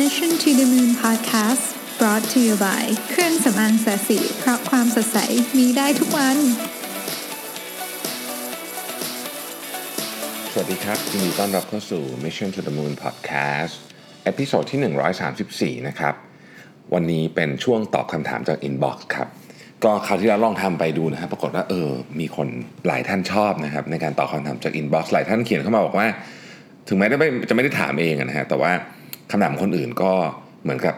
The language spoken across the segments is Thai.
Mission to the Moon Podcast brought to you by เครื่องสำอางแสสีเพราะความสดใสมีได้ทุกวัน สวัสดีครับยินดีต้อนรับเข้าสู่ Mission to the Moon Podcast เอพิโซดที่ 134 นะครับ วันนี้เป็นช่วงตอบคำถามจาก Inbox ครับ ก็คราวที่เราลองทำไปดูนะครับ ปรากฏว่าเออ มีคนหลายท่านชอบนะครับ ในการตอบคำถามจาก Inbox หลายท่านเขียนเข้ามาบอกว่า ถึงแม้ไม่จะไม่ได้ถามเองนะฮะแต่ว่า คำถามคนอื่นก็เหมือนกับ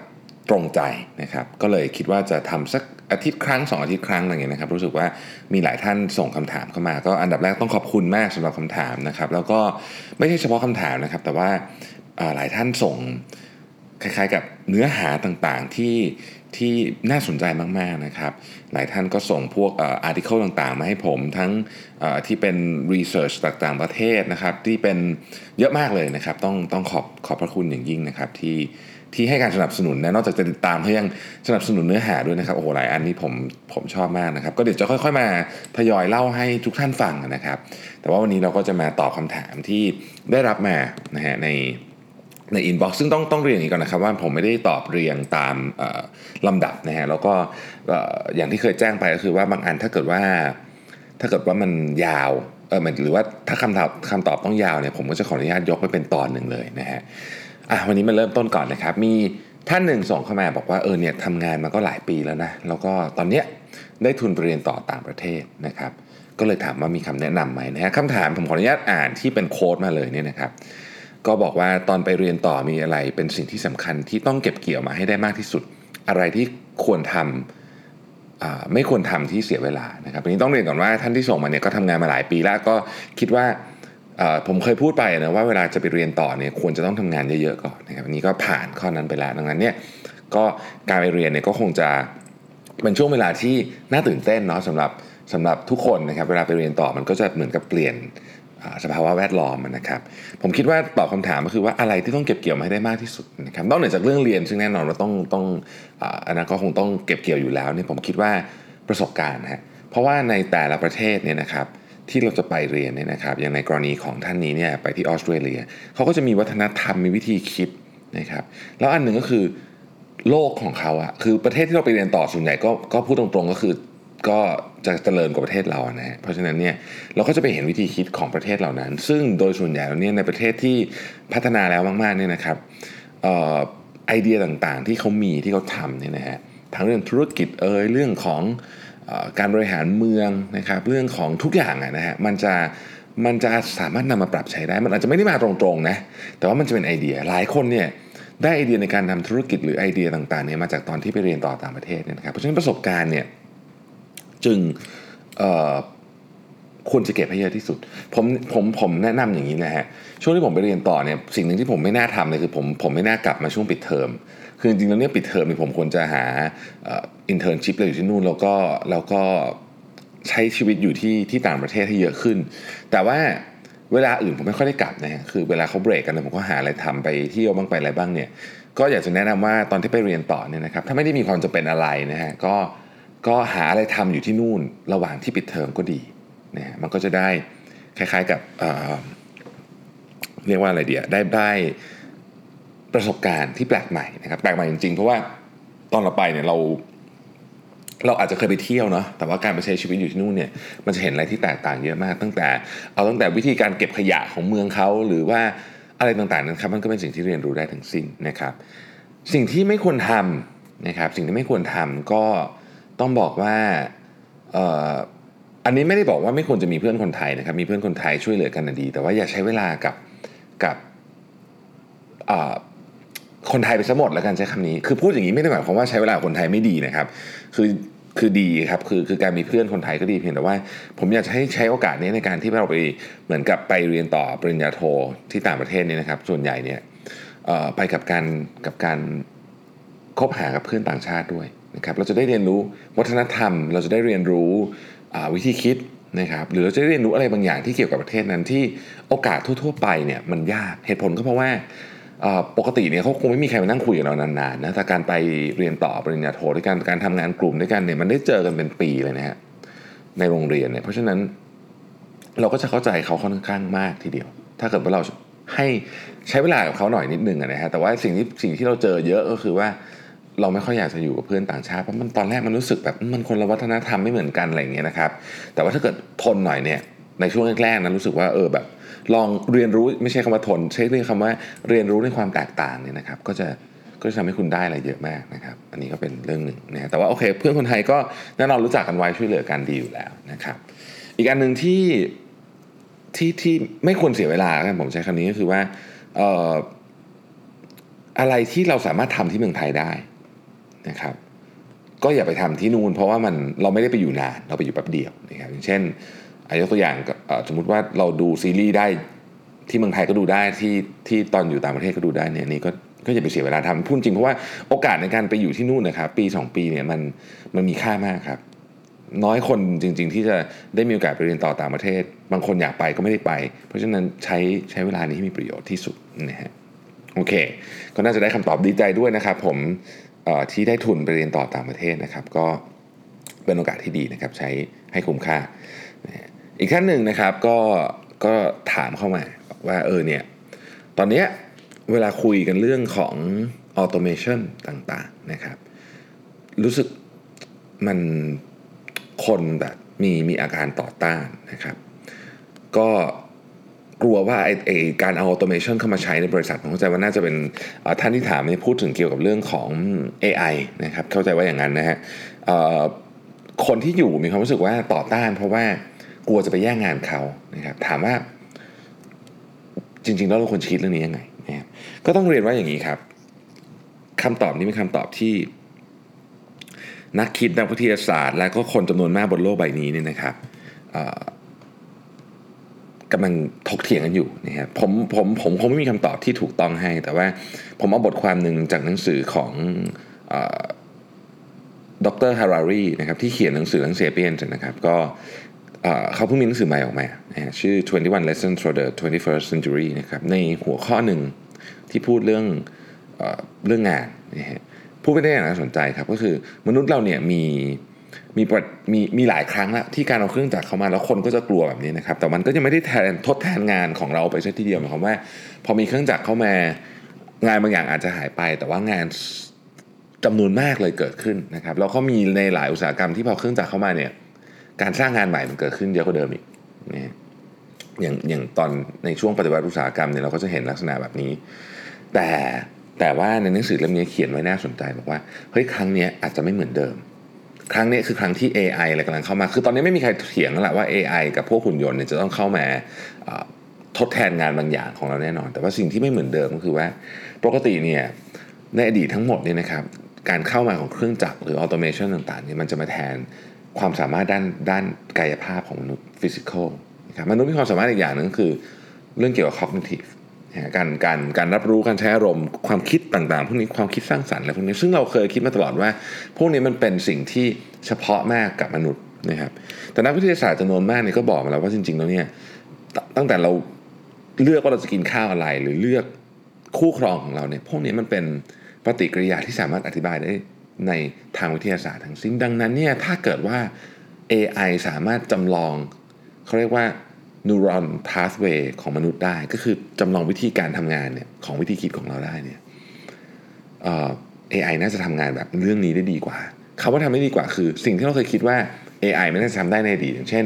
ตรงใจนะครับ ก็เลยคิดว่าจะทำสักอาทิตย์ครั้งสองอาทิตย์ครั้งอะไรเงี้ยนะครับ รู้สึกว่ามีหลายท่านส่งคำถามเข้ามา ก็อันดับแรกต้องขอบคุณมากสำหรับคำถามนะครับ แล้วก็ไม่ใช่เฉพาะคำถามนะครับ แต่ว่าหลายท่านส่ง คล้ายๆกับเนื้อหาต่างๆที่ที่น่าสนใจมากๆนะครับ หลายท่านก็ส่งพวกอาร์ติเคิลต่างๆ มาให้ผมทั้งเอ่อที่เป็นรีเสิร์ชต่างๆประเทศนะครับที่เป็นเยอะมากเลยนะครับ ต้องต้องขอบขอบพระคุณอย่างยิ่งนะครับที่ที่ให้การสนับสนุนนะนอกจากจะติดตามเขายังสนับสนุนเนื้อหาด้วยนะครับโอ้โหหลายอันนี้ผมผมชอบมากนะครับ ก็เดี๋ยวจะค่อยๆมาทยอยเล่าให้ทุกท่านฟังนะครับ แต่ว่าวันนี้เราก็จะมาตอบคำถามที่ได้รับมานะฮะใน ในอินบ็อกซ์ซึ่งต้องต้องเรียนอย่างนี้ก่อนนะครับว่าผมไม่ได้ตอบเรียงตามลำดับนะฮะแล้วก็อย่างที่เคยแจ้งไปก็คือว่าบางอันถ้าเกิดว่าถ้าเกิดว่ามันยาวเออหรือว่าถ้าคำตอบคำตอบต้องยาวเนี่ยผมก็จะขออนุญาตยกไปเป็นตอนหนึ่งเลยนะฮะอะวันนี้มาเริ่มต้นก่อนนะครับ มีท่านหนึ่งส่งเข้ามาบอกว่าเออเนี่ยทำงานมาก็หลายปีแล้วนะแล้วก็ตอนเนี้ยได้ทุนไปเรียนต่อต่างประเทศนะครับ ก็เลยถามว่ามีคำแนะนำไหมนะฮะคำถามผมขออนุญาตอ่านที่เป็นโค้ดมาเลยเนี่ยนะครับ ก็บอกว่าตอนไปเรียนต่อมีอะไร เป็นสิ่งที่สำคัญที่ต้องเก็บเกี่ยวมาให้ได้มากที่สุด อะไรที่ควรทำอ่าไม่ควรทำที่เสียเวลานะครับอันนี้ต้องเรียนก่อนว่าท่านที่ส่งมาเนี่ยก็ทำงานมาหลายปีแล้วก็คิดว่าผมเคยพูดไปนะว่าเวลาจะไปเรียนต่อเนี่ยควรจะต้องทำงานเยอะๆก่อนนะครับอันนี้ก็ผ่านข้อนั้นไปแล้วดังนั้นเนี่ยก็การไปเรียนเนี่ยก็คงจะเป็นช่วงเวลาที่น่าตื่นเต้นเนาะสำหรับสำหรับทุกคนนะครับเวลาไปเรียนต่อมันก็จะเหมือนกับเปลี่ยน สภาวะแวดล้อมนะครับ ผมคิดว่าตอบคำถามก็คือว่าอะไรที่ต้องเก็บเกี่ยวมาให้ได้มากที่สุดนะครับนอกเหนือจากเรื่องเรียน ซึ่งแน่นอนว่าต้องต้องอันนั้นก็คงต้องเก็บเกี่ยวอยู่แล้วเนี่ยผมคิดว่าประสบการณ์ฮะเพราะว่าในแต่ละประเทศเนี่ยนะครับที่เราจะไปเรียนเนี่ยนะครับ อย่างในกรณีของท่านนี้เนี่ยไปที่ออสเตรเลียเขาก็จะมีวัฒนธรรมมีวิธีคิดนะครับ แล้วอันหนึ่งก็คือโลกของเขาอะคือประเทศที่เราไปเรียนต่อส่วนใหญ่ก็ก็พูดตรงๆก็คือก็ จะเจริญกว่าประเทศเรานะฮะเพราะฉะนั้นเนี่ยเราก็จะไปเห็นวิธีคิดของประเทศเหล่านั้น ซึ่งโดยส่วนใหญ่แล้วเนี่ยในประเทศที่พัฒนาแล้วมากๆเนี่ยนะครับออไอเดียต่างๆ ที่เขามีที่เขาทำเนี่ยนะฮะทั้งเรื่องธุรกิจเอ่ยเรื่องของออการบริหารเมืองนะครับเรื่องของทุกอย่างอะนะฮะมันจะมันจะสามารถนำมาปรับใช้ได้ มันอาจจะไม่ได้มาตรงๆนะแต่ว่ามันจะเป็นไอเดียหลายคนเนี่ยได้ไอเดียในการทำธุรกิจหรือไอเดียต่างๆเนี่ยมาจากตอนที่ไปเรียนต่อต่างประเทศเนี่ยนะครับเพราะฉะนั้นประสบการณ์เนี่ย จึงควรจะเก็บให้เยอะที่สุด ผมผมผมแนะนำอย่างนี้นะฮะ ช่วงที่ผมไปเรียนต่อเนี่ยสิ่งหนึ่งที่ผมไม่น่าทำเลยคือผมผมไม่น่ากลับมาช่วงปิดเทอม คือจริงๆแล้วเนี่ยปิดเทอมเนี่ยผมควรจะหา internship เลยอยู่ที่นู่นแล้วก็แล้วก็ใช้ชีวิตอยู่ที่ที่ต่างประเทศให้เยอะขึ้น แต่ว่าเวลาอื่นผมไม่ค่อยได้กลับนะฮะคือเวลาเขาเบรกกันเนี่ยผมก็หาอะไรทำไปเที่ยวบ้างไปอะไรบ้างเนี่ย ก็อยากจะแนะนำว่าตอนที่ไปเรียนต่อเนี่ยนะครับถ้าไม่ได้มีความจำเป็นอะไรนะฮะก็ ก็หาอะไรทำอยู่ที่นู่นระหว่างที่ปิดเทอมก็ดีนะมันก็จะได้คล้ายๆกับเเรียกว่าอะไรเดียได้ได้ประสบการณ์ที่แปลกใหม่นะครับแปลกใหม่จริงๆ เพราะว่าตอนเราไปเนี่ยเราเราอาจจะเคยไปเที่ยวเนาะแต่ว่าการไปใช้ชีวิตอยู่ที่นู่นเนี่ยมันจะเห็นอะไรที่แตกต่างเยอะมาก ตั้งแต่เอาตั้งแต่วิธีการเก็บขยะของเมืองเขาหรือว่าอะไรต่างๆนั้นครับมันก็เป็นสิ่งที่เรียนรู้ได้ทั้งสิ้นนะครับ สิ่งที่ไม่ควรทำนะครับสิ่งที่ไม่ควรทำก็ ต้องบอกว่าอันนี้ไม่ได้บอกว่าไม่ควรจะมีเพื่อนคนไทยนะครับ มีเพื่อนคนไทยช่วยเหลือกันดี แต่ว่าอย่าใช้เวลากับกับคนไทยไปซะหมดแล้วกันใช้คำนี้ คือพูดอย่างนี้ไม่ได้หมายความว่าใช้เวลาคนไทยไม่ดีนะครับ คือคือดีครับ คือคือการมีเพื่อนคนไทยก็ดีเพียงแต่ว่า ผมอยากจะให้ใช้โอกาสนี้ในการที่เราไปเหมือนกับไปเรียนต่อปริญญาโทที่ต่างประเทศนี่นะครับ ส่วนใหญ่เนี่ยไปกับการกับการคบหากับเพื่อนต่างชาติด้วย นะครับเราจะได้เรียนรู้วัฒนธรรม เราจะได้เรียนรู้วิธีคิดนะครับหรือเราจะได้เรียนรู้อะไรบางอย่างที่เกี่ยวกับประเทศนั้นที่โอกาสทั่ว ๆ ไปเนี่ยมันยากเหตุผลก็เพราะว่าอ่าปกติเนี่ยเขาคงไม่มีใครมานั่งคุยกับเรานานๆนะแต่การไปเรียนต่อปริญญาโทด้วยกันการทำงานกลุ่มด้วยกันเนี่ยมันได้เจอกันเป็นปีเลยนะฮะในโรงเรียนเนี่ยเพราะฉะนั้นเราก็จะเข้าใจเขาค่อนข้างมากทีเดียว ถ้าเกิดว่าเราให้ใช้เวลากับเขาหน่อยนิดนึงนะฮะแต่ว่าสิ่งที่สิ่งที่เราเจอเยอะก็คือว่า เราไม่ค่อยอยากจะอยู่กับเพื่อนต่างชาติเพราะมันตอนแรกมันรู้สึกแบบมันคนละวัฒนธรรมไม่เหมือนกันอะไรอย่างเงี้ยนะครับ แต่ว่าถ้าเกิดทนหน่อยเนี่ยในช่วงแรกๆนั้นรู้สึกว่าเออแบบลองเรียนรู้ไม่ใช่คำว่าทน ใช้เรื่องคำว่าเรียนรู้ในความแตกต่างเนี่ยนะครับ ก็จะก็จะทำให้คุณได้อะไรเยอะมากนะครับ อันนี้ก็เป็นเรื่องหนึ่งนะแต่ว่าโอเค เพื่อนคนไทยก็แน่นอนรู้จักกันไว้ช่วยเหลือกันดีอยู่แล้วนะครับ อีกอันหนึ่งที่ที่ที่ไม่ควรเสียเวลาครับผมใช้คำนี้ก็คือว่าเอ่ออะไรที่เราสามารถทำที่เมืองไทยได้ นะครับ ก็อย่าไปทำที่นู่น เพราะว่ามันเราไม่ได้ไปอยู่นานเราไปอยู่แป๊บเดียวนะครับอย่างเช่นอายกตัวอย่างสมมุติว่าเราดูซีรีส์ได้ที่เมืองไทยก็ดูได้ที่ที่ตอนอยู่ต่างประเทศก็ดูได้เนี่ยนี่ก็ก็อย่าไปเสียเวลาทำพูดจริงเพราะว่าโอกาสในการไปอยู่ที่นู่นนะครับปี 2 ปีเนี่ยมันมันมีค่ามากครับ น้อยคนจริง ๆ ที่จะได้มีโอกาสไปเรียนต่อต่างประเทศ บางคนอยากไปก็ไม่ได้ไป เพราะฉะนั้นใช้ใช้เวลานี้ให้มีประโยชน์ที่สุดนะฮะโอเค ก็น่าจะได้คำตอบดีใจด้วยนะครับ ผม ที่ได้ทุนไปเรียนต่อต่างประเทศนะครับ ก็เป็นโอกาสที่ดีนะครับ ใช้ให้คุ้มค่า อีกท่านหนึ่งนะครับก็ก็ถามเข้ามาว่าเออเนี่ยตอนนี้เวลาคุยกันเรื่องของ automation ต่างๆนะครับ รู้สึกมันคนแบบมีมีอาการต่อต้านนะครับ ก็ กลัวว่าไอ้ไอ้การเอา automation เข้ามาใช้ในบริษัทผมเข้าใจว่าน่าจะเป็นท่านที่ถามนี่พูดถึงเกี่ยวกับเรื่องของ AI นะครับเข้าใจว่าอย่างนั้นนะฮะคนที่อยู่มีความรู้สึกว่าต่อต้าน เพราะว่ากลัวจะไปแย่งงานเขานะครับถามว่าจริงๆแล้วเราควรคิดเรื่องนี้ยังไงนะก็ต้องเรียนว่าอย่างนี้ครับคำตอบนี้เป็นคำตอบที่นักคิดนักวิทยาศาสตร์ และก็คนจำนวนมากบนโลกใบนี้เนี่ยนะครับ กำลังถกเถียงกันอยู่นะครับผมผมผมคงไม่มีคำตอบที่ถูกต้องให้ แต่ว่าผมเอาบทความหนึ่งจากหนังสือของดรฮารารีนะครับที่เขียนหนังสือเรื่องเซเปียนนะครับก็เขาเพิ่งมีหนังสือใหม่ออกมาชื่อ 21 Lessons for the 21st Century นะครับในหัวข้อหนึ่งที่พูดเรื่องเอเรื่องงานนะฮะพูดไม่ได้อย่างน่าสนใจครับก็คือมนุษย์เราเนี่ยมี มีมีมีหลายครั้งแล้วที่การเอาเครื่องจักรเข้ามาแล้วคนก็จะกลัวแบบนี้นะครับ แต่มันก็ยังไม่ได้แทนทดแทนงานของเราไปซะทีเดียวหมายความว่า พอมีเครื่องจักรเข้ามางานบางอย่างอาจจะหายไป แต่ว่างานจำนวนมากเลยเกิดขึ้นนะครับแล้วก็มีในหลายอุตสาหกรรมที่พอเครื่องจักรเข้ามาเนี่ยการสร้างงานใหม่มันเกิดขึ้นเยอะกว่าเดิมอีกนะอย่างอย่างตอนในช่วงปฏิวัติอุตสาหกรรมเนี่ยเราก็จะเห็นลักษณะแบบนี้ แต่แต่ว่าในหนังสือเล่มนี้เขียนไว้น่าสนใจบอกว่าเฮ้ยครั้งนี้อาจจะไม่เหมือนเดิม ครั้งนี้คือครั้งที่ AI อะไรกำลังเข้ามา คือตอนนี้ไม่มีใครเถียงแล้วแหละว่า AI กับพวกหุ่นยนต์เนี่ยจะต้องเข้ามาทดแทนงานบางอย่างของเราแน่นอน แต่ว่าสิ่งที่ไม่เหมือนเดิมก็คือว่าปกติเนี่ยในอดีตทั้งหมดเนี่ยนะครับการเข้ามาของเครื่องจักรหรือ automation ต่างๆเนี่ยมันจะมาแทนความสามารถด้านด้านกายภาพของมนุษย์ physical นะครับมนุษย์มีความสามารถอีกอย่างนึงคือ เรื่องเกี่ยวกับ cognitive การการการรับรู้การใช้อารมณ์ความคิดต่างๆพวกนี้ความคิดสร้างสรรค์อะไรพวกนี้ซึ่งเราเคยคิดมาตลอดว่า พวกนี้มันเป็นสิ่งที่เฉพาะมากกับมนุษย์นะครับ แต่นักวิทยาศาสตร์จำนวนมากนี่ยก็บอกมาแล้วว่าจริงๆแล้วเนี่ยตั้งแต่เราเลือกว่าเราจะกินข้าวอะไร หรือเลือกคู่ครองของเราเนี่ยพวกนี้มันเป็นปฏิกิริยาที่สามารถอธิบายได้ในทางวิทยาศาสตร์ทั้งสิ้นดังนั้นเนี่ยถ้าเกิดว่า AI สามารถจำลองเขาเรียกว่า neuron pathway ของมนุษย์ได้ ก็คือจำลองวิธีการทำงานเนี่ยของวิธีคิดของเราได้เนี่ยเอ่อ AI น่าจะทำงานแบบเรื่องนี้ได้ดีกว่าคาว่าทำได้ดีกว่าคือ สิ่งที่เราเคยคิดว่า AI ไม่น่าจะทำได้ในอดีตอย่างเช่น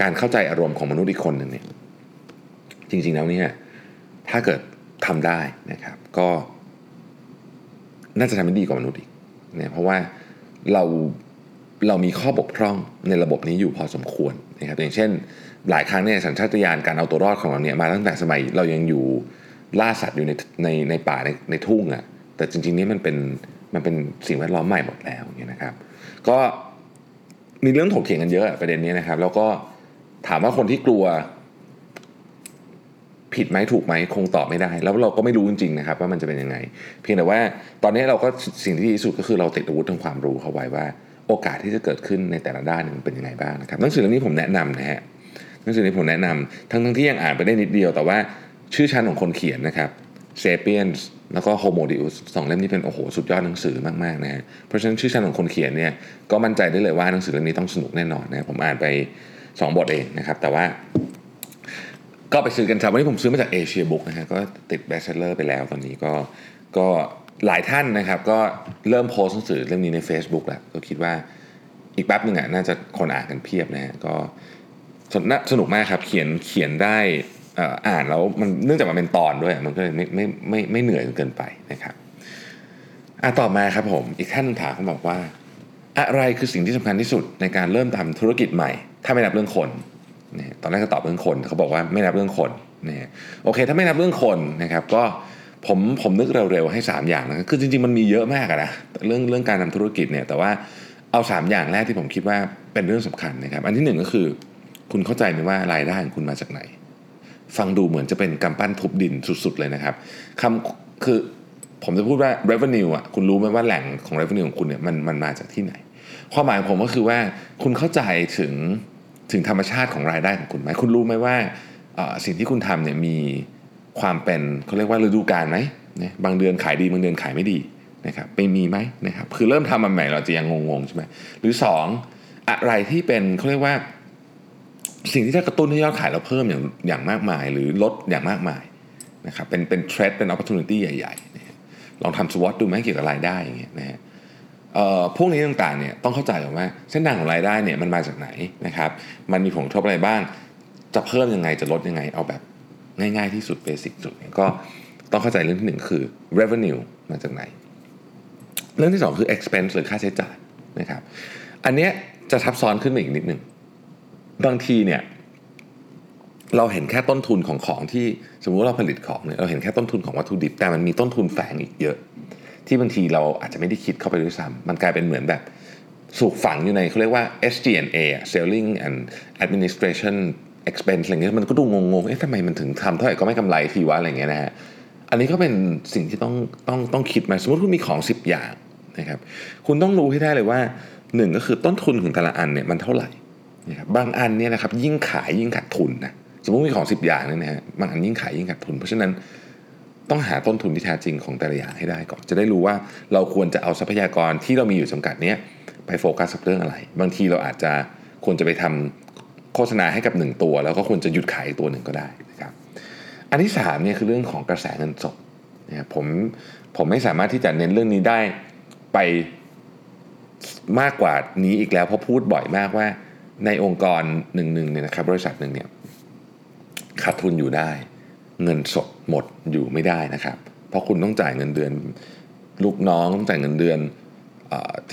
การเข้าใจอารมณ์ของมนุษย์อีกคนหนึ่งเนี่ยจริง ๆ แล้วเนี่ยถ้าเกิดทำได้นะครับก็น่าจะทำได้ดีกว่ามนุษย์อีกเนี่ยเพราะว่าเราเรามีข้อบกพร่องในระบบนี้อยู่พอสมควรนะครับอย่างเช่น หลายครั้งเนี่ยสัญชาตญาณการเอาตัวรอดของเราเนี่ยมาตั้งแต่สมัยเรายังอยู่ล่าสัตว์อยู่ในในในป่าในในทุ่งอะ่ะแต่จริงๆนี่มันเป็นมันเป็นสิ่งแวดล้อมใหม่หมดแล้วเนี่ยนะครับ ก็มีเรื่องถกเถียงกันเยอะประเด็นนี้นะครับ แล้วก็ถามว่าคนที่กลัว ผิดไหมถูกไหมคงตอบไม่ได้ แล้วเราก็ไม่รู้จริงๆนะครับ ว่ามันจะเป็นยังไง เพียงแต่ว่าตอนนี้เราก็สิ่งที่ดีที่สุดก็คือเราติดอาวุธทางความรู้เข้าไว้ว่า โอกาสที่จะเกิดขึ้นในแต่ละด้านมันเป็นยังไงบ้างนะครับหนังสือเล่มนี้ผมแนะนำนะฮะ หนังสือนี้ผมแนะนำทั้งทั้งที่ยังอ่านไปได้นิดเดียว แต่ว่าชื่อชั้นของคนเขียนนะครับ Sapiens แล้วก็ Homo Deus สองเล่มนี้เป็นโอ้โหสุดยอดหนังสือมากๆนะฮะเพราะฉะนั้นชื่อชั้นของคนเขียนเนี่ยก็มั่นใจได้เลยว่าหนังสือเล่มนี้ต้องสนุกแน่นอนนะผมอ่านไป 2 บทเองนะครับแต่ว่าก็ไปซื้อกันครับวันนี้ผมซื้อมาจาก Asia Books นะฮะก็ติด bestseller ไปแล้วตอนนี้ก็ก็หลายท่านนะครับ ก็เริ่มโพสต์หนังสือเล่มนี้ใน Facebook แล้วก็คิดว่าอีกแป๊บหนึ่งอะน่าจะคนอ่านกันเพียบนะฮะก็ สนุกมากครับ เขียนเขียนได้อ่านแล้วมันเนื่องจากมันเป็นตอนด้วยมันก็เลยไม่ไม่ไม่ไม่เหนื่อยจนเกินไปนะครับอะต่อมาครับผมอีกท่านถามเขาบอกว่า อะไรคือสิ่งที่สำคัญที่สุดในการเริ่มทำธุรกิจใหม่ ถ้าไม่นับเรื่องคนนี่ตอนแรกก็ตอบเรื่องคนเขาบอกว่าไม่นับเรื่องคนนี่โอเค ถ้าไม่นับเรื่องคนนะครับ ก็ผมผมนึกเร็วๆให้ 3 อย่างนะคือจริงๆมันมีเยอะมากนะเรื่องเรื่องการทำธุรกิจเนี่ยแต่ว่าเอา 3 อย่างแรกที่ผมคิดว่าเป็นเรื่องสำคัญนะครับ อันที่1ก็คือ คุณเข้าใจไหมว่ารายได้ของคุณมาจากไหน ฟังดูเหมือนจะเป็นกำปั้นทุบดินสุดๆเลยนะครับคำคือผมจะพูดว่า revenue อะคุณรู้ไหมว่าแหล่งของ revenue ของคุณเนี่ยมันมันมาจากที่ไหน ความหมายของผมก็คือว่าคุณเข้าใจถึงถึงธรรมชาติของรายได้ของคุณไหมคุณรู้ไหมว่าสิ่งที่คุณทำเนี่ยมีความเป็นเขาเรียกว่าฤดูกาลไหมเนี่ยบางเดือนขายดีบางเดือนขายไม่ดีนะครับไปมีไหมนะครับคือเริ่มทำมาใหม่เราจะยังงงๆใช่ไหมหรือ 2 อะไรที่เป็นเขาเรียกว่า สิ่งที่จะกระตุ้นให้ยอดขายเราเพิ่มอย่างอย่างมากมาย หรือลดอย่างมากมายนะครับเป็นเป็นเทรดเป็นโอกาสใหญ่ๆลองทำสวอตดูไหมเกี่ยวกับรายได้อย่างเงี้ยนะฮะพวกนี้ต่างๆเนี่ยต้องเข้าใจก่อนว่าเส้นทางของรายได้เนี่ยมันมาจากไหนนะครับมันมีผลกระทบอะไรบ้าง จะเพิ่มยังไงจะลดยังไงเอาแบบง่ายๆที่สุดเบสิกสุดก็ต้องเข้าใจเรื่องที่หนึ่งคือ revenue มาจากไหน เรื่องที่สองคือ expense หรือค่าใช้จ่ายนะครับอันเนี้ยจะทับซ้อนขึ้นมาอีกนิดหนึ่ง บางทีเนี่ยเราเห็นแค่ต้นทุนของของที่สมมุติเราผลิตของเนี่ยเราเห็นแค่ต้นทุนของวัตถุดิบ แต่มันมีต้นทุนแฝงอีกเยอะ ที่บางทีเราอาจจะไม่ได้คิดเข้าไปด้วยซ้ำมันกลายเป็นเหมือนแบบสูกฝังอยู่ในเขาเรียกว่า SG&A Selling and Administration expense อะไรเงี้ยมันก็ดูงงๆเอ๊ะทำไมมันถึงทำเท่าไหร่ก็ไม่กำไรทีวะอะไรเงี้ยนะฮะอันนี้ก็เป็นสิ่งที่ต้องต้องต้องคิดมาสมมติคุณมีของ 10 อย่างนะครับคุณต้องรู้ให้ได้เลยว่าหนึ่งก็คือต้นทุนของแต่ละอันเนี่ยมันเท่าไหร่ นะครับบางอันเนี่ยนะครับยิ่งขายยิ่งขาดทุนนะสมมติมีของ 10 อย่างเนี่ยนะฮะบางอันยิ่งขายยิ่งขาดทุน เพราะฉะนั้นต้องหาต้นทุนที่แท้จริงของแต่ละอย่างให้ได้ก่อน จะได้รู้ว่าเราควรจะเอาทรัพยากรที่เรามีอยู่จำกัดเนี้ยไปโฟกัสกับเรื่องอะไร บางทีเราอาจจะควรจะไปทำโฆษณาให้กับหนึ่งตัว แล้วก็ควรจะหยุดขายตัวหนึ่งก็ได้นะครับอันที่3เนี่ยคือเรื่องของกระแสเงินสดนะผมผมไม่สามารถที่จะเน้นเรื่องนี้ได้ไปมากกว่านี้อีกแล้วเพราะพูดบ่อยมากว่า ในองค์กรหนึ่งหนึ่งเนี่ยนะครับบริษัทหนึ่งเนี่ยขาดทุนอยู่ได้ เงินสดหมดอยู่ไม่ได้นะครับ เพราะคุณต้องจ่ายเงินเดือน ลูกน้องต้องจ่ายเงินเดือน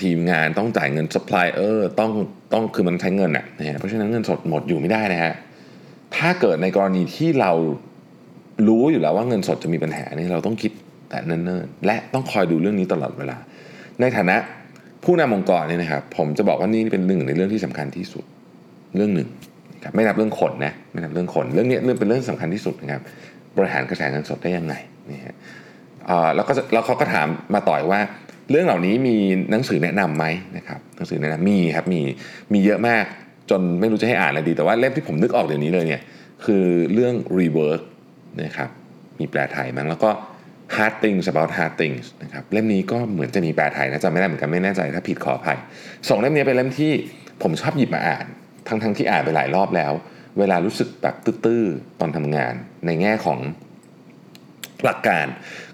ทีมงานต้องจ่ายเงินซัพพลายเออร์ต้องต้องคือมันใช้เงินอะนะฮะเพราะฉะนั้นเงินสดหมดอยู่ไม่ได้นะฮะถ้าเกิดในกรณีที่เรารู้อยู่แล้วว่าเงินสดจะมีปัญหานี่เราต้องคิดแต่เนิ่นๆและต้องคอยดูเรื่องนี้ตลอดเวลา ในฐานะผู้นำองค์กรเนี่ยนะครับ ผมจะบอกว่านี่เป็นหนึ่งในเรื่องที่สำคัญที่สุด เรื่องหนึ่งครับไม่นับเรื่องคนนะไม่นับเรื่องคนเรื่องนี้เรื่องเป็นเรื่องสำคัญที่สุดนะครับบริหารกระแสเงินสดได้ยังไงนี่ฮะแล้วก็แล้วเขาก็ถามมาต่อยว่า เรื่องเหล่านี้มีหนังสือแนะนํำไหมนะครับหนังสือแนะนำมีครับมีมีเยอะมากจนไม่รู้จะให้อ่านอะไรดี แต่ว่าเล่มที่ผมนึกออกเดี๋ยวนี้เลยเนี่ยคือเรื่อง rework นะครับมีแปลไทยมั้งแล้วก็ hard things about hard things นะครับเล่มนี้ก็เหมือนจะมีแปลไทยนะจำไม่ได้เหมือนกันไม่แน่ใจถ้าผิดขออภัยสองเล่มนี้เป็นเล่มที่ผมชอบหยิบมาอ่าน ทั้งทั้งที่อ่านไปหลายรอบแล้ว เวลารู้สึกแบบตื้อๆตอนทำงาน ในแง่ของหลักการ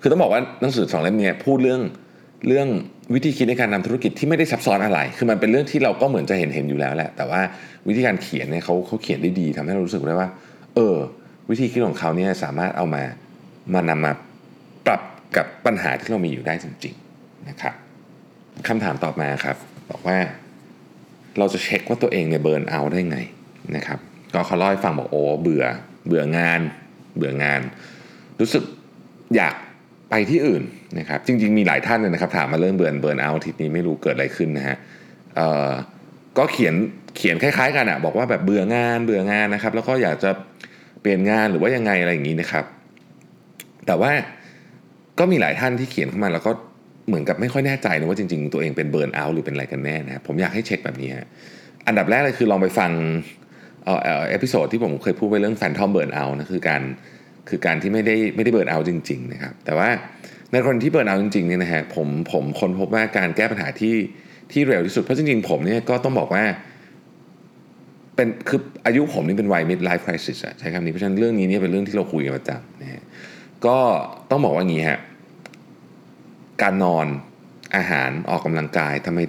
คือต้องบอกว่าหนังสือสองเล่มนี้พูดเรื่องเรื่องวิธีคิดในการทำธุรกิจที่ไม่ได้ซับซ้อนอะไร คือมันเป็นเรื่องที่เราก็เหมือนจะเห็นเห็นอยู่แล้วแหละ แต่ว่าวิธีการเขียนเนี่ยเขาเขาเขียนได้ดีทำให้เรารู้สึกได้ว่า เออ วิธีคิดของเขาเนี่ยสามารถเอามามานำมาปรับกับปัญหาที่เรามีอยู่ได้จริง ๆ นะครับคำถามต่อมาครับ บอกว่า เราจะเช็คว่าตัวเองเนี่ยเบิร์นเอาได้ไงนะครับก็เขาเล่าให้ฟังบอกโอ้เบื่อเบื่องาน เบื่องาน รู้สึกอยากไปที่อื่นนะครับจริงๆมีหลายท่านเลยนะครับถามมาเรื่องเบิร์นเบิร์นเอาทีนี้ไม่รู้เกิดอะไรขึ้นนะฮะก็เขียนเขียนคล้ายๆกันอะบอกว่าแบบเบื่องานเบื่องานนะครับ แล้วก็อยากจะเปลี่ยนงานหรือว่ายังไงอะไรอย่างนี้นะครับ แต่ว่าก็มีหลายท่านที่เขียนเข้ามาแล้วก็ เหมือนกับไม่ค่อยแน่ใจนะว่าจริง ๆ ตัวเองเป็น burnout หรือเป็นอะไรกันแน่นะผมอยากให้เช็คแบบนี้อันดับแรกเลยคือลองไปฟังเอ่อ episode ที่ผมเคยพูดไปเรื่อง phantom burnout นะคือการคือการที่ไม่ได้ไม่ได้ burnout จริง ๆ นะครับ แต่ว่าในคนที่ burnout จริงๆเนี่ยนะฮะผมผมค้นพบว่าการแก้ปัญหาที่ที่เร็วที่สุดเพราะจริงๆผมเนี่ยก็ต้องบอกว่าเป็นคืออายุผมนี่เป็นวัย mid life crisis อะใช้คำนี้เพราะฉะนั้นเรื่องนี้เนี่ยเป็นเรื่องที่เราคุยกันประจำนะฮะก็ต้องบอกว่างี้ฮะ การนอนอาหารออกกำลังกายทำไม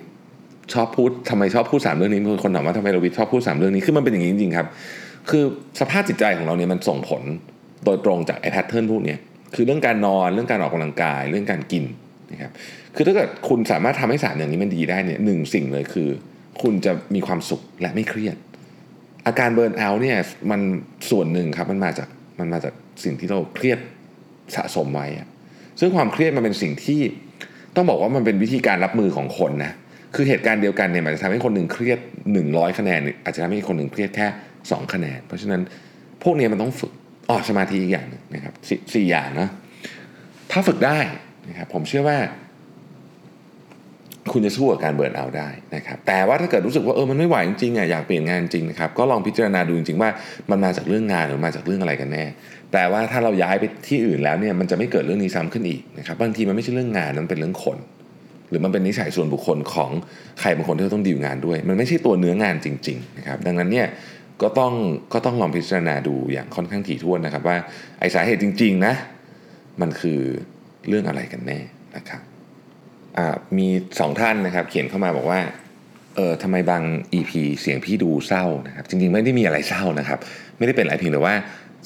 ชอบพูดทำไมชอบพูดสามเรื่องนี้คนถามว่าทำไมเราวิทย์ชอบพูดสามเรื่องนี้คือมันเป็นอย่างนี้จริงๆครับ คือสภาพจิตใจของเราเนี่ยมันส่งผลโดยตรงจากไอ้แพทเทิร์นพวกนี้คือเรื่องการนอนเรื่องการออกกำลังกาย เรื่องการกินนะครับคือถ้าเกิดคุณสามารถทำให้สารอย่างนี้มันดีได้เนี่ยหนึ่งสิ่งเลยคือ คุณจะมีความสุขและไม่เครียด อาการเบิร์นเอาท์เนี่ยมันส่วนหนึ่งครับมันมาจากมันมาจากสิ่งที่เราเครียดสะสมไว้อะ ซึ่งความเครียดมันเป็นสิ่งที่ต้องบอกว่ามันเป็นวิธีการรับมือของคนนะคือเหตุการณ์เดียวกันเนี่ยมันจะทำให้คนหนึ่งเครียด 100 คะแนน อาจจะทำให้คนหนึ่งเครียดแค่ 2 คะแนน เพราะฉะนั้นพวกนี้มันต้องฝึกอ๋อสมาธิอีกอย่างหนึงนะครับสี่อย่างนะถ้าฝึกได้นะครับผมเชื่อว่า คุณจะสู้กับการเบิร์นเอาได้นะครับแต่ว่าถ้าเกิดรู้สึกว่าเออมันไม่ไหวจริงๆอะอยากเปลี่ยนงานจริงนะครับก็ลองพิจารณาดูจริงๆว่ามันมาจากเรื่องงานหรือมาจากเรื่องอะไรกันแน่แปลว่าถ้าเราย้ายไปที่อื่นแล้วเนี่ยมันจะไม่เกิดเรื่องนี้ซ้ำขึ้นอีกนะครับบางทีมันไม่ใช่เรื่องงานมันเป็นเรื่องคน หรือมันเป็นนิสัยส่วนบุคคลของใครบางคนที่เราต้องดีลงานด้วย มันไม่ใช่ตัวเนื้องานจริงๆนะครับดังนั้นเนี่ยก็ต้องก็ต้องลองพิจารณาดูอย่างค่อนข้างถี่ถ้วนนะครับว่าไอสาเหตุจริง ๆนะมันคือเรื่องอะไรกันแน่นะครับ มีสองท่านนะครับ เขียนเข้ามาบอกว่าเออทำไมบาง EP เสียงพี่ดูเศร้านะครับ จริงๆไม่ได้มีอะไรเศร้านะครับ ไม่ได้เป็นอะไรเพียงแต่ว่า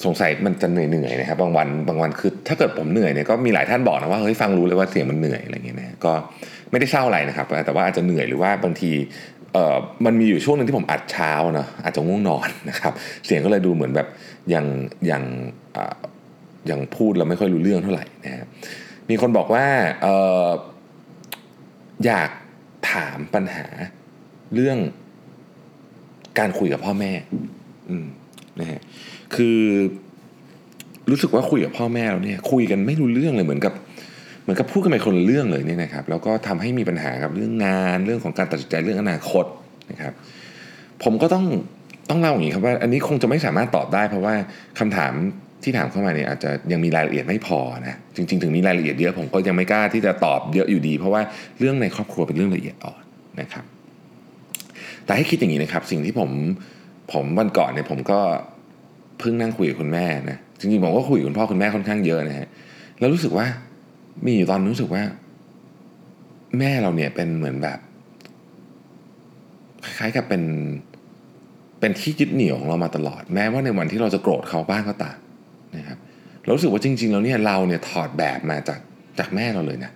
สงสัยมันจะเหนื่อยๆนะครับ บางวันบางวันคือถ้าเกิดผมเหนื่อยเนี่ยก็มีหลายท่านบอกนะว่าเฮ้ยฟังรู้เลยว่าเสียงมันเหนื่อยอะไรเงี้ยนะก็ไม่ได้เศร้าอะไรนะครับ แต่ว่าอาจจะเหนื่อยหรือว่าบางทีเออมันมีอยู่ช่วงหนึ่งที่ผมอัดเช้าเนาะอาจจะง่วงนอนนะครับ เสียงก็เลยดูเหมือนแบบยังยังอ่ยังพูดแล้วไม่ค่อยรู้เรื่องเท่าไหร่นะฮะมีคนบอกว่าเออ อยากถามปัญหาเรื่องการคุยกับพ่อแม่ อืมนะฮะคือรู้สึกว่าคุยกับพ่อแม่เราเนี่ย คุยกันไม่รู้เรื่องเลยเหมือนกับ เหมือนกับพูดกันไปคนเรื่องเลยเนี่ยนะครับ แล้วก็ทำให้มีปัญหากับเรื่องงานเรื่องของการตัดสินใจเรื่องอนาคตนะครับ ผมก็ต้องต้องเล่าอย่างนี้ครับว่า อันนี้คงจะไม่สามารถตอบได้เพราะว่าคำถาม ที่ถามเข้ามาเนี่ยอาจจะยังมีรายละเอียดไม่พอนะจริง ๆ ถึงมีรายละเอียดเยอะผมก็ยังไม่กล้าที่จะตอบเยอะอยู่ดี เพราะว่าเรื่องในครอบครัวเป็นเรื่องละเอียดอ่อนนะครับ แต่ให้คิดอย่างนี้นะครับ สิ่งที่ผมผมวันก่อนเนี่ยผมก็เพิ่งนั่งคุยกับคุณแม่นะจริงๆผมก็คุยกับคุณพ่อคุณแม่ค่อนข้างเยอะนะฮะแล้วรู้สึกว่ามีอยู่ตอนรู้สึกว่า แม่เราเนี่ยเป็นเหมือนแบบคล้ายๆกับเป็นเป็นที่ยึดเหนี่ยวของเรามาตลอด แม้ว่าในวันที่เราจะโกรธเขาบ้างก็ตาม นะครับเรารู้สึกว่าจริง ๆ แล้วเนี่ยเราเนี่ยถอดแบบมาจากจากแม่เราเลยนะ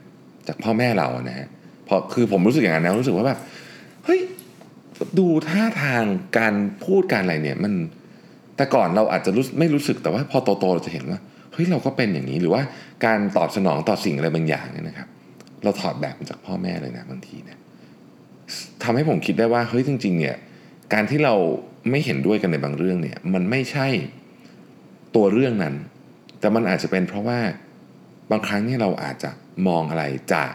จากพ่อแม่เรานะฮะพอคือผมรู้สึกอย่างนั้นนะรู้สึกว่าแบบเฮ้ยดูท่าทางการพูดการอะไรเนี่ยมันแต่ก่อนเราอาจจะรู้ไม่รู้สึกแต่ว่าพอโตๆเราจะเห็นว่าเฮ้ยเราก็เป็นอย่างนี้หรือว่าการตอบสนองต่อสิ่งอะไรบางอย่างเนี่ยนะครับ เราถอดแบบมาจากพ่อแม่เลยนะบางทีเนี่ยทำให้ผมคิดได้ว่าเฮ้ยจริง ๆ เนี่ยการที่เราไม่เห็นด้วยกันในบางเรื่องเนี่ย มันไม่ใช่ ตัวเรื่องนั้น แต่มันอาจจะเป็นเพราะว่าบางครั้งนี่เราอาจจะมองอะไรจาก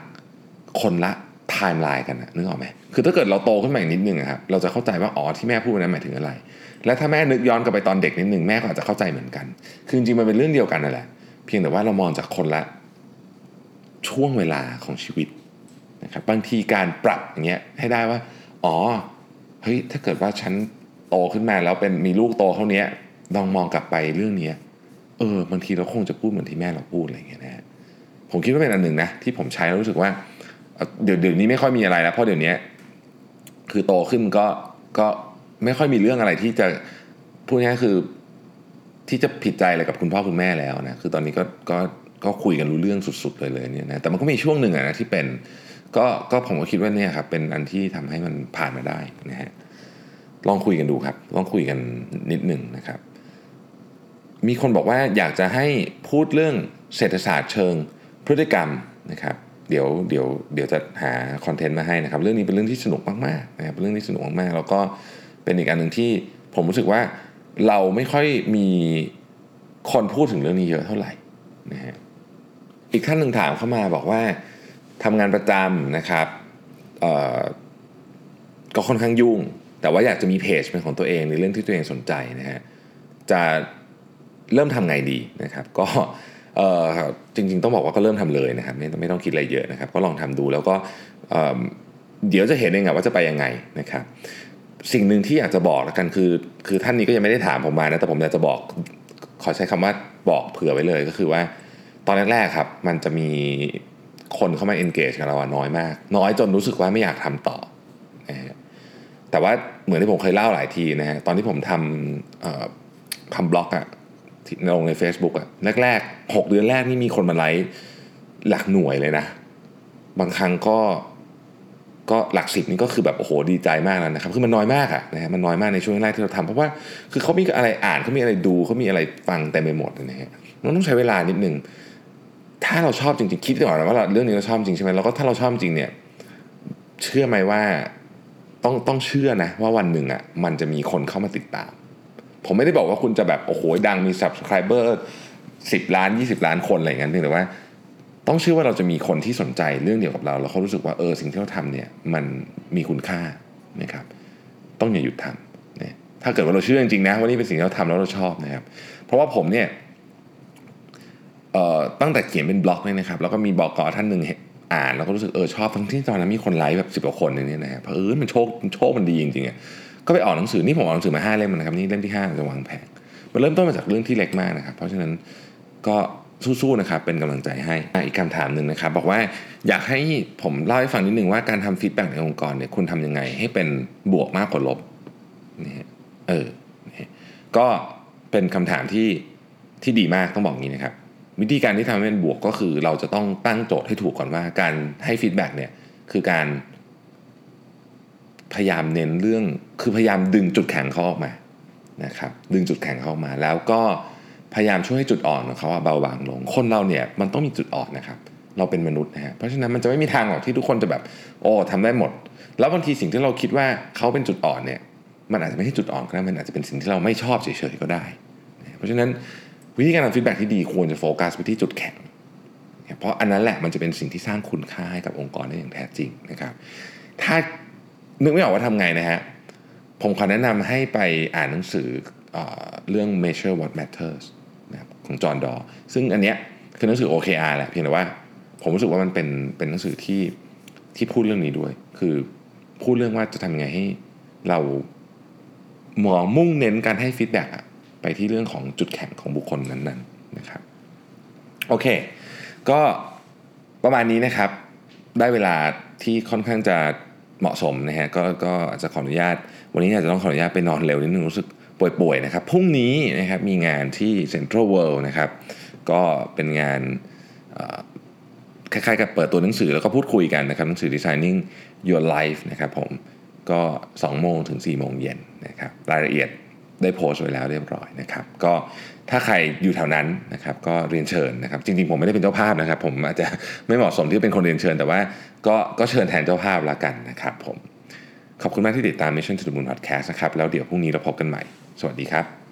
คนละไทม์ไลน์กันนะนึกออกไหมคือถ้าเกิดเราโตขึ้นมาอีกนิดนึงอะครับเราจะเข้าใจว่าอ๋อที่แม่พูดนั้นหมายถึงอะไร และถ้าแม่นึกย้อนกลับไปตอนเด็กนิดนึงแม่ก็อาจจะเข้าใจเหมือนกัน คือจริงมันเป็นเรื่องเดียวกันนั่นแหละเพียงแต่ว่าเรามองจากคนละช่วงเวลาของชีวิตนะครับบางทีการปรับอย่างเงี้ยให้ได้ว่า อ๋อเฮ้ยถ้าเกิดว่าฉันโตขึ้นมาแล้วเป็นมีลูกโตเท่านี้ ลองมองกลับไปเรื่องนี้เออบางทีเราคงจะพูดเหมือนที่แม่เราพูดอะไรอย่างเงี้ยนะผมคิดว่าเป็นอันหนึ่งนะที่ผมใช้แล้วรู้สึกว่าเดี๋ยวเดี๋ยวนี้ไม่ค่อยมีอะไรแล้วเพราะเดี๋ยวนี้คือโตขึ้นก็ก็ไม่ค่อยมีเรื่องอะไรที่จะพูดง่ายคือที่จะผิดใจอะไรกับคุณพ่อคุณแม่แล้วนะคือตอนนี้ก็ก็ก็คุยกันรู้เรื่องสุด ๆ เลยเลยเนี่ยนะแต่มันก็มีช่วงหนึ่งอะนะที่เป็นก็ก็ผมก็คิดว่าเนี่ยครับเป็นอันที่ทำให้มันผ่านมาได้นะฮะลองคุยกันดูครับ ลองคุยกันนิดหนึ่งนะครับ มีคนบอกว่าอยากจะให้พูดเรื่องเศรษฐศาสตร์เชิงพฤติกรรมนะครับเดี๋ยวเดี๋ยวเดี๋ยวจะหาคอนเทนต์มาให้นะครับ เรื่องนี้เป็นเรื่องที่สนุกมากๆนะครับเป็นเรื่องที่สนุกมากๆแล้วก็เป็นอีกอันหนึ่งที่ผมรู้สึกว่าเราไม่ค่อยมีคนพูดถึงเรื่องนี้เยอะเท่าไหร่นะฮะอีกท่านหนึ่งถามเข้ามาบอกว่าทำงานประจำนะครับเอ่อก็ค่อนข้างยุ่ง แต่ว่าอยากจะมีเพจเป็นของตัวเองในเรื่องที่ตัวเองสนใจนะฮะจะ เริ่มทำไงดีนะครับก็จริง ๆ ต้องบอกว่าก็เริ่มทำเลยนะครับไม่ไม่ต้องคิดอะไรเยอะนะครับ ก็ลองทำดูแล้วก็เเดี๋ยวจะเห็นเองว่าจะไปยังไงนะครับ สิ่งหนึ่งที่อยากจะบอกแล้วกันคือ คือท่านนี้ก็ยังไม่ได้ถามผมมานะแต่ผมอยากจะบอกขอใช้คำว่าบอกเผื่อไว้เลยก็คือว่าตอนแรกๆครับ มันจะมีคนเข้ามา engage กับเราน้อยมาก น้อยจนรู้สึกว่าไม่อยากทำต่อนะฮะแต่ว่าเหมือนที่ผมเคยเล่าหลายทีนะฮะตอนที่ผมทำทำบล็อกอะ ลงใน Facebook อะแรกๆ 6 เดือนแรกนี่มีคนมาไลค์หลักหน่วยเลยนะ บางครั้งก็ก็หลักสิบนี่ก็คือแบบโอ้โหดีใจมากแล้วนะครับคือมันน้อยมากอะนะฮะมันน้อยมากในช่วงแรกที่เราทำเพราะว่าคือเขามีอะไรอ่านเขามีอะไรดูเขามีอะไรฟังเต็มไปหมดนะฮะมันต้องใช้เวลานิดนึงถ้าเราชอบจริงๆคิดก่อนนะว่าเรื่องนี้เราชอบจริงใช่ไหมแล้วก็ถ้าเราชอบจริงเนี่ยเชื่อไหมว่าต้องต้องเชื่อนะว่าวันหนึ่งอะมันจะมีคนเข้ามาติดตาม ผมไม่ได้บอกว่าคุณจะแบบโอ้โหดังมี subscriber 10 ล้าน 20 ล้านคนอะไรอย่างเงี้ยแต่ว่า ต้องเชื่อว่าเราจะมีคนที่สนใจเรื่องเดียวกับเราแล้วเขารู้สึกว่าเออสิ่งที่เราทำเนี่ยมันมีคุณค่านะครับต้องอย่าหยุดทำเนี่ยถ้าเกิดว่าเราเชื่อจริงๆนะว่านี่เป็นสิ่งที่เราทำแล้วเราชอบนะครับ เพราะว่าผมเนี่ยเอ่อตั้งแต่เขียนเป็นบล็อกเนี่ยนะครับแล้วก็มีบอกกอท่านหนึ่งอ่านแล้วก็รู้สึกเออชอบทั้งที่ตอนนั้นมีคนไลค์แบบสิบกว่าคนเนี่ยนะฮะเพราะเออมันโชคโชคมันดีจริงๆอะ ก็ไปออกหนังสือนี่ผมออกหนังสือมาห้าเล่มนะครับนี่เล่มที่ห้าจะวางแผนมันเริ่มต้นมาจากเรื่องที่เล็กมากนะครับ เพราะฉะนั้นก็สู้ๆนะครับเป็นกำลังใจให้อีกคำถามหนึ่งนะครับ บอกว่าอยากให้ผมเล่าให้ฟังนิดนึงว่าการทำ feedback ในองค์กรเนี่ยคุณทำยังไง ให้เป็นบวกมากกว่าลบนี่เออก็เป็นคำถามที่ที่ดีมากต้องบอกงี้นะครับ วิธีการที่ทำให้เป็นบวกก็คือเราจะต้องตั้งโจทย์ให้ถูกก่อนว่า การให้ feedback เนี่ยคือการ พยายามเน้นเรื่องคือพยายามดึงจุดแข็งเขาออกมานะครับดึงจุดแข็งเขาออกมา แล้วก็พยายามช่วยให้จุดอ่อนของเขาเบาบางลง คนเราเนี่ยมันต้องมีจุดอ่อนนะครับ เราเป็นมนุษย์นะฮะเพราะฉะนั้นมันจะไม่มีทางหรอกที่ทุกคนจะแบบโอ้ทำได้หมด แล้วบางทีสิ่งที่เราคิดว่าเขาเป็นจุดอ่อนเนี่ยมันอาจจะไม่ใช่จุดอ่อนก็ได้มันอาจจะเป็นสิ่งที่เราไม่ชอบเฉยๆก็ได้ เพราะฉะนั้นวิธีการทำฟีดแบ็ที่ดีควรจะโฟกัสไปที่จุดแข็ง เพราะอันนั้นแหละมันจะเป็นสิ่งที่สร้างคุณค่าให้กับองค์กรได้อย่างแท้จริงนะครับ ถ้า นึกไม่ออกว่าทำไงนะฮะ ผมขอแนะนำให้ไปอ่านหนังสือเอเรื่อง measure what matters นะครับของจอห์นดอ ซึ่งอันเนี้ยคือหนังสือ OKR แหละเพียงแต่ว่า ผมรู้สึกว่ามันเป็นเป็นหนังสือที่ที่พูดเรื่องนี้ด้วย คือพูดเรื่องว่าจะทำยังไงให้เรามองมุ่งเน้นการให้ feedback ไปที่เรื่องของจุดแข็งของบุคคลนั้นๆนะครับโอเค ก็ประมาณนี้นะครับ ได้เวลาที่ค่อนข้างจะ เหมาะสมนะฮะก็ก็อาจจะขออนุญาต วันนี้อาจจะต้องขออนุญาตไปนอนเร็วนิดนึงรู้สึกป่วยๆนะครับพรุ่งนี้นะครับมีงานที่เซ็นทรัลเวิลด์นะครับก็เป็นงานคล้ายๆกับเปิดตัวหนังสือแล้วก็พูดคุยกันนะครับหนังสือ Designing Your Life นะครับผมก็ 2 โมงถึง 4 โมงเย็นนะครับรายละเอียด ได้โพสต์ไว้แล้วเรียบร้อยนะครับก็ถ้าใครอยู่แถวนั้นนะครับก็เรียนเชิญนะครับจริงๆผมไม่ได้เป็นเจ้าภาพนะครับ ผมอาจจะไม่เหมาะสมที่เป็นคนเรียนเชิญ แต่ว่าก็ก็เชิญแทนเจ้าภาพละกันนะครับผมขอบคุณมากที่ติดตาม Mission to the Moon Podcast นะครับแล้วเดี๋ยวพรุ่งนี้เราพบกันใหม่ สวัสดีครับ